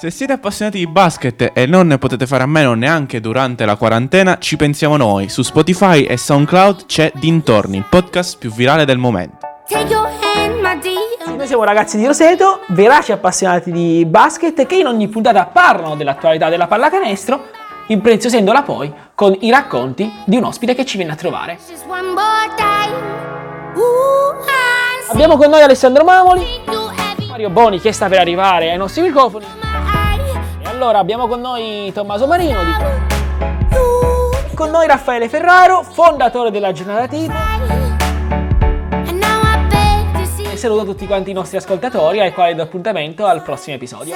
Se siete appassionati di basket e non ne potete fare a meno neanche durante la quarantena, ci pensiamo noi. Su Spotify e SoundCloud c'è Dintorni, il podcast più virale del momento. Noi siamo ragazzi di Roseto, veraci appassionati di basket che in ogni puntata parlano dell'attualità della pallacanestro, imprenziosendolo poi con i racconti di un ospite che ci viene a trovare. Abbiamo con noi Alessandro Mamoli, Mario Boni che sta per arrivare ai nostri microfoni. Allora abbiamo con noi Tommaso Marino di con noi Raffaele Ferraro, fondatore della giornata tipo. E saluto tutti quanti i nostri ascoltatori ai quali do appuntamento al prossimo episodio.